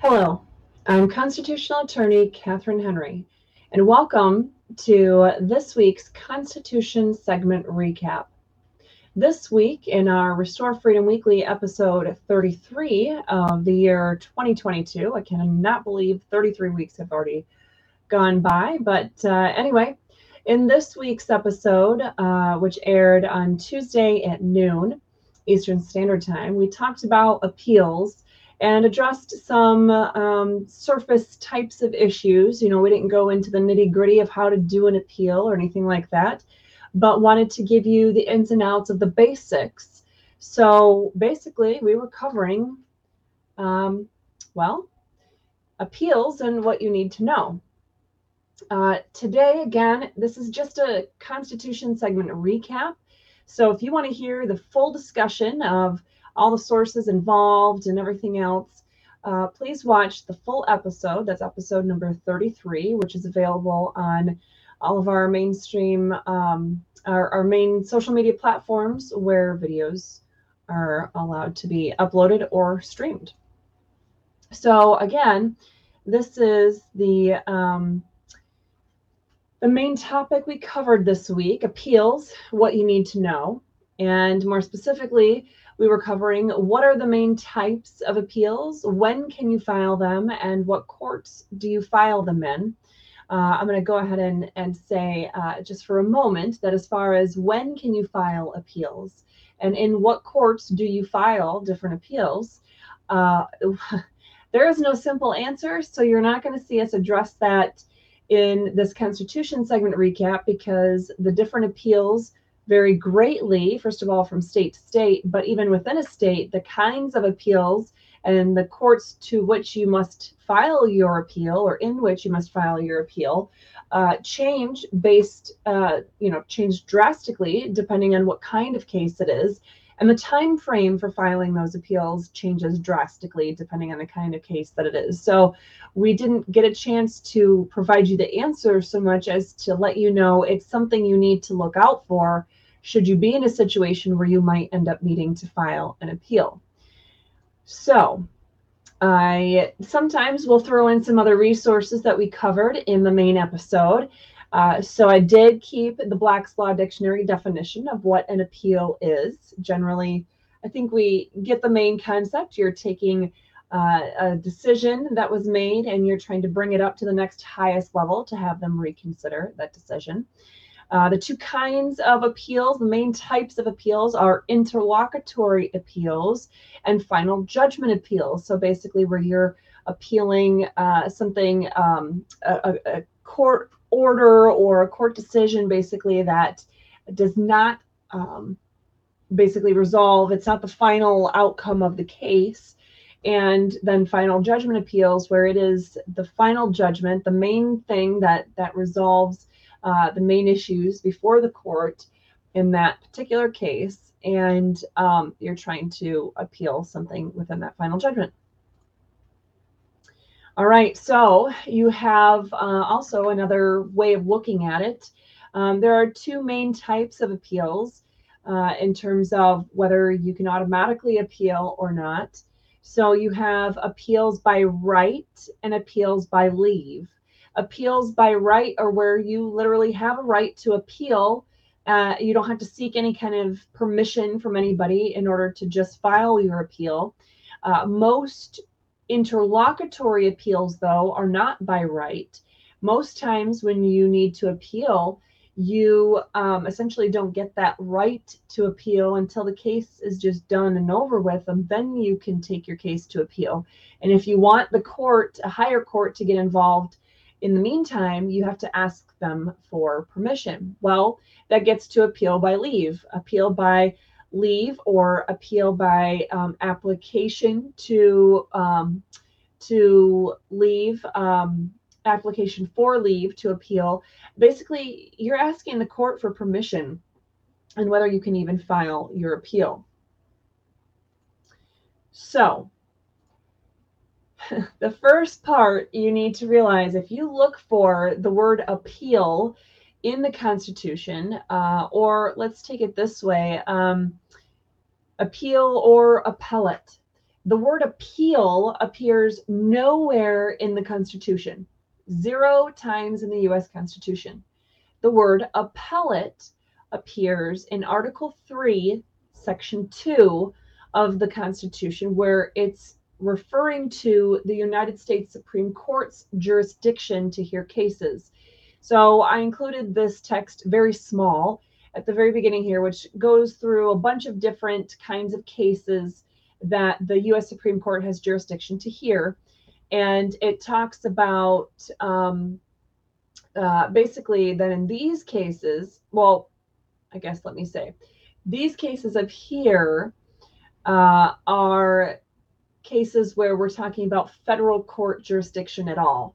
Hello, I'm constitutional attorney Catherine Henry, and welcome to this week's Constitution segment recap. This week, in our Restore Freedom Weekly episode 33 of the year 2022, I cannot believe 33 weeks have already gone by, but uh, anyway, in this week's episode, uh, which aired on Tuesday at noon Eastern Standard Time, we talked about appeals and addressed some um, surface types of issues. You know, we didn't go into the nitty gritty of how to do an appeal or anything like that, but wanted to give you the ins and outs of the basics. So basically, we were covering, um, well, appeals and what you need to know. Uh, today, again, this is just a Constitution segment recap. So if you want to hear the full discussion of all the sources involved and everything else, uh, please watch the full episode. That's episode number 33, which is available on all of our mainstream, um, our, our main social media platforms where videos are allowed to be uploaded or streamed. So again, this is the um, the main topic we covered this week appeals, what you need to know. And more specifically, we were covering what are the main types of appeals, when can you file them, and what courts do you file them in. Uh, I'm going to go ahead and, and say uh, just for a moment that as far as when can you file appeals and in what courts do you file different appeals, uh, there is no simple answer. So you're not going to see us address that in this Constitution segment recap because the different appeals vary greatly, first of all, from state to state, but even within a state, the kinds of appeals and the courts to which you must file your appeal or in which you must file your appeal uh, change based, uh, you know, change drastically depending on what kind of case it is and the time frame for filing those appeals changes drastically depending on the kind of case that it is. So we didn't get a chance to provide you the answer so much as to let you know it's something you need to look out for should you be in a situation where you might end up needing to file an appeal. So I sometimes will throw in some other resources that we covered in the main episode. Uh, so I did keep the Black's Law Dictionary definition of what an appeal is. Generally, I think we get the main concept. You're taking uh, a decision that was made and you're trying to bring it up to the next highest level to have them reconsider that decision. Uh, the two kinds of appeals, the main types of appeals are interlocutory appeals and final judgment appeals. So basically, where you're appealing uh, something, um, a, a, court order or a court decision basically that does not um, basically resolve it's not the final outcome of the case and then final judgment appeals where it is the final judgment the main thing that that resolves uh, the main issues before the court in that particular case and um, you're trying to appeal something within that final judgment all right, so you have uh, also another way of looking at it. Um, there are two main types of appeals uh, in terms of whether you can automatically appeal or not. So you have appeals by right and appeals by leave. Appeals by right are where you literally have a right to appeal. Uh, you don't have to seek any kind of permission from anybody in order to just file your appeal. Uh, most Interlocutory appeals, though, are not by right. Most times, when you need to appeal, you um, essentially don't get that right to appeal until the case is just done and over with, and then you can take your case to appeal. And if you want the court, a higher court, to get involved in the meantime, you have to ask them for permission. Well, that gets to appeal by leave, appeal by leave or appeal by um, application to um, to leave um, application for leave to appeal. Basically you're asking the court for permission and whether you can even file your appeal. So the first part you need to realize if you look for the word appeal in the Constitution, uh, or let's take it this way um, appeal or appellate. The word appeal appears nowhere in the Constitution, zero times in the US Constitution. The word appellate appears in Article 3, Section 2 of the Constitution, where it's referring to the United States Supreme Court's jurisdiction to hear cases. So I included this text very small at the very beginning here, which goes through a bunch of different kinds of cases that the US Supreme Court has jurisdiction to hear. And it talks about um, uh, basically that in these cases, well, I guess let me say, these cases of here uh, are cases where we're talking about federal court jurisdiction at all.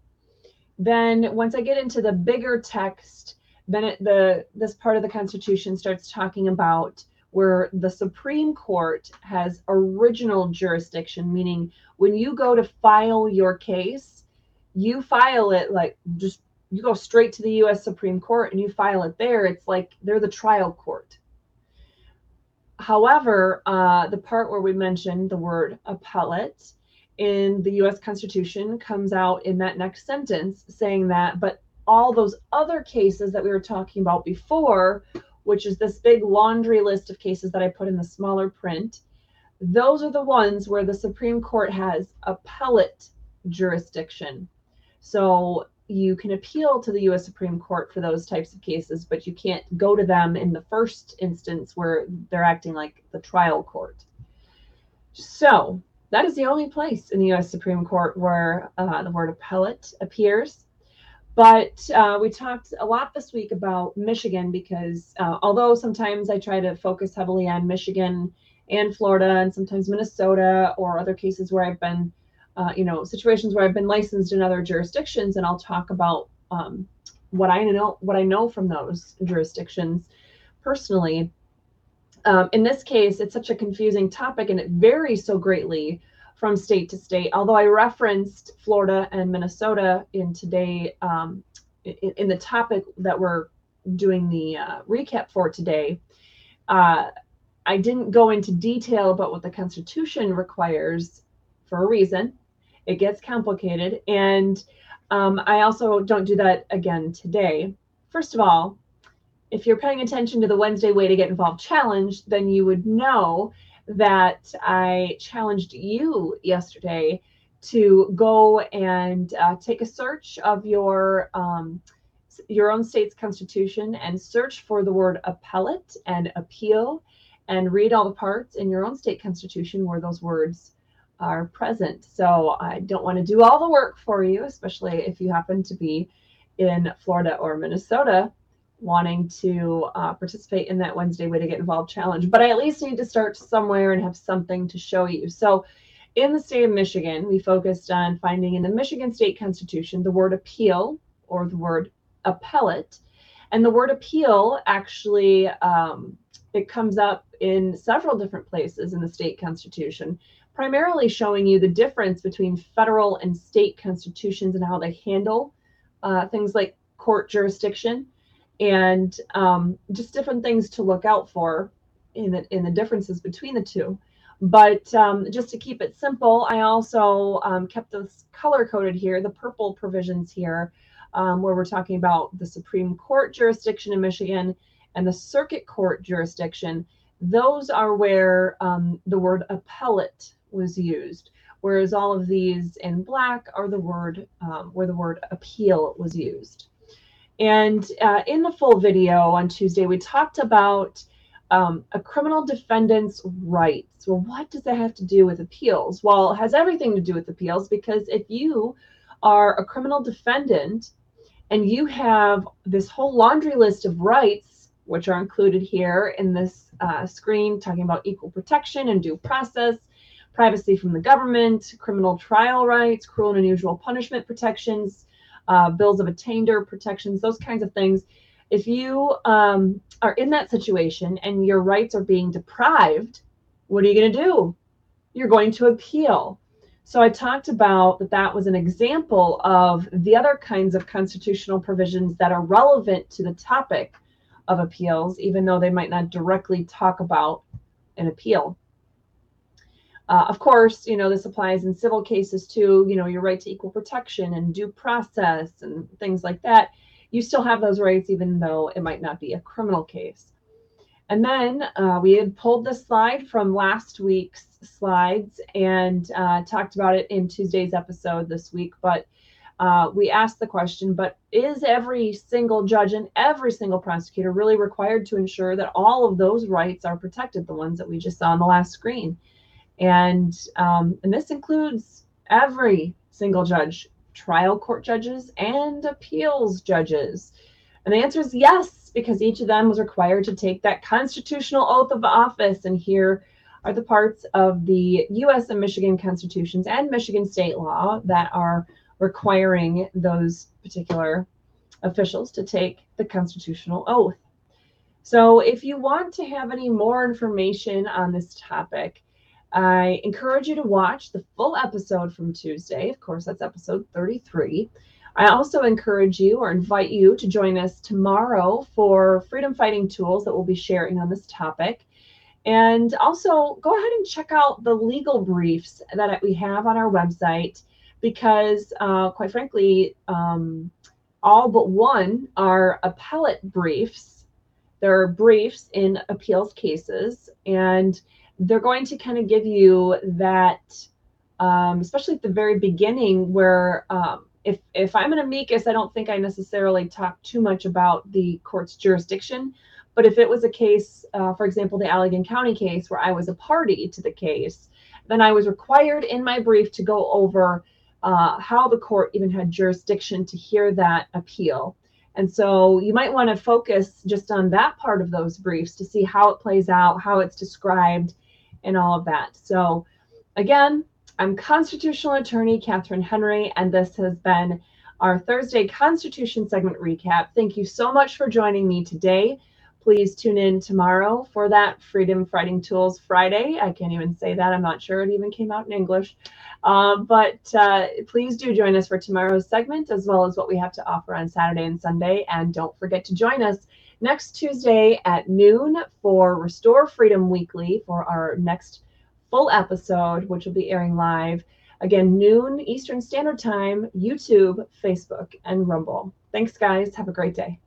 Then once I get into the bigger text, then it, the this part of the Constitution starts talking about where the Supreme Court has original jurisdiction, meaning when you go to file your case, you file it like just you go straight to the US Supreme Court and you file it there. It's like they're the trial court. However, uh, the part where we mentioned the word appellate in the US Constitution comes out in that next sentence saying that, but all those other cases that we were talking about before, which is this big laundry list of cases that I put in the smaller print, those are the ones where the Supreme Court has appellate jurisdiction. So you can appeal to the US Supreme Court for those types of cases, but you can't go to them in the first instance where they're acting like the trial court. So that is the only place in the US Supreme Court where uh, the word appellate appears. But uh, we talked a lot this week about Michigan because uh, although sometimes I try to focus heavily on Michigan and Florida and sometimes Minnesota or other cases where I've been uh, you know, situations where I've been licensed in other jurisdictions, and I'll talk about um, what I know what I know from those jurisdictions personally. Um, in this case, it's such a confusing topic, and it varies so greatly from state to state. Although I referenced Florida and Minnesota in today um, in, in, the topic that we're doing the uh, recap for today. Uh, I didn't go into detail about what the Constitution requires for a reason it gets complicated. And um, I also don't do that again today. First of all, if you're paying attention to the Wednesday Way to Get Involved challenge, then you would know that I challenged you yesterday to go and uh, take a search of your um, your own state's constitution and search for the word appellate and appeal and read all the parts in your own state constitution where those words are present. So I don't want to do all the work for you, especially if you happen to be in Florida or Minnesota wanting to uh, participate in that Wednesday Way to Get Involved challenge. But I at least need to start somewhere and have something to show you. So in the state of Michigan, we focused on finding in the Michigan State Constitution the word appeal or the word appellate. And the word appeal actually um, it comes up in several different places in the state constitution primarily showing you the difference between federal and state constitutions and how they handle uh, things like court jurisdiction and um, just different things to look out for in the, in the differences between the two. But um, just to keep it simple, I also um, kept this color coded here, the purple provisions here, um, where we're talking about the Supreme Court jurisdiction in Michigan and the Circuit Court jurisdiction. Those are where um, the word appellate was used, whereas all of these in black are the word um, where the word appeal was used. And uh, in the full video on Tuesday, we talked about um, a criminal defendant's rights. Well, what does that have to do with appeals? Well, it has everything to do with appeals because if you are a criminal defendant and you have this whole laundry list of rights, which are included here in this uh, screen, talking about equal protection and due process, privacy from the government, criminal trial rights, cruel and unusual punishment protections, uh, bills of attainder protections, those kinds of things. If you um, are in that situation and your rights are being deprived, what are you going to do? You're going to appeal. So I talked about that that was an example of the other kinds of constitutional provisions that are relevant to the topic of appeals, even though they might not directly talk about an appeal. Uh, of course, you know, this applies in civil cases too, you know, your right to equal protection and due process and things like that. You still have those rights, even though it might not be a criminal case. And then uh, we had pulled the slide from last week's slides and uh, talked about it in Tuesday's episode this week. But uh, we asked the question, but is every single judge and every single prosecutor really required to ensure that all of those rights are protected, the ones that we just saw on the last screen? And, um, and this includes every single judge, trial court judges and appeals judges. And the answer is yes, because each of them was required to take that constitutional oath of office. And here are the parts of the US and Michigan constitutions and Michigan state law that are requiring those particular officials to take the constitutional oath. So, if you want to have any more information on this topic, I encourage you to watch the full episode from Tuesday. Of course, that's episode 33. I also encourage you or invite you to join us tomorrow for freedom fighting tools that we'll be sharing on this topic. And also go ahead and check out the legal briefs that we have on our website because, uh, quite frankly, um, all but one are appellate briefs. There are briefs in appeals cases, and they're going to kind of give you that, um, especially at the very beginning, where um, if if I'm an amicus, I don't think I necessarily talk too much about the court's jurisdiction. But if it was a case, uh, for example, the Allegan County case where I was a party to the case, then I was required in my brief to go over uh, how the court even had jurisdiction to hear that appeal. And so you might want to focus just on that part of those briefs to see how it plays out, how it's described, and all of that. So, again, I'm constitutional attorney Catherine Henry, and this has been our Thursday Constitution segment recap. Thank you so much for joining me today. Please tune in tomorrow for that Freedom Fighting Tools Friday. I can't even say that. I'm not sure it even came out in English. Uh, but uh, please do join us for tomorrow's segment as well as what we have to offer on Saturday and Sunday. And don't forget to join us next Tuesday at noon for Restore Freedom Weekly for our next full episode, which will be airing live again noon Eastern Standard Time, YouTube, Facebook, and Rumble. Thanks, guys. Have a great day.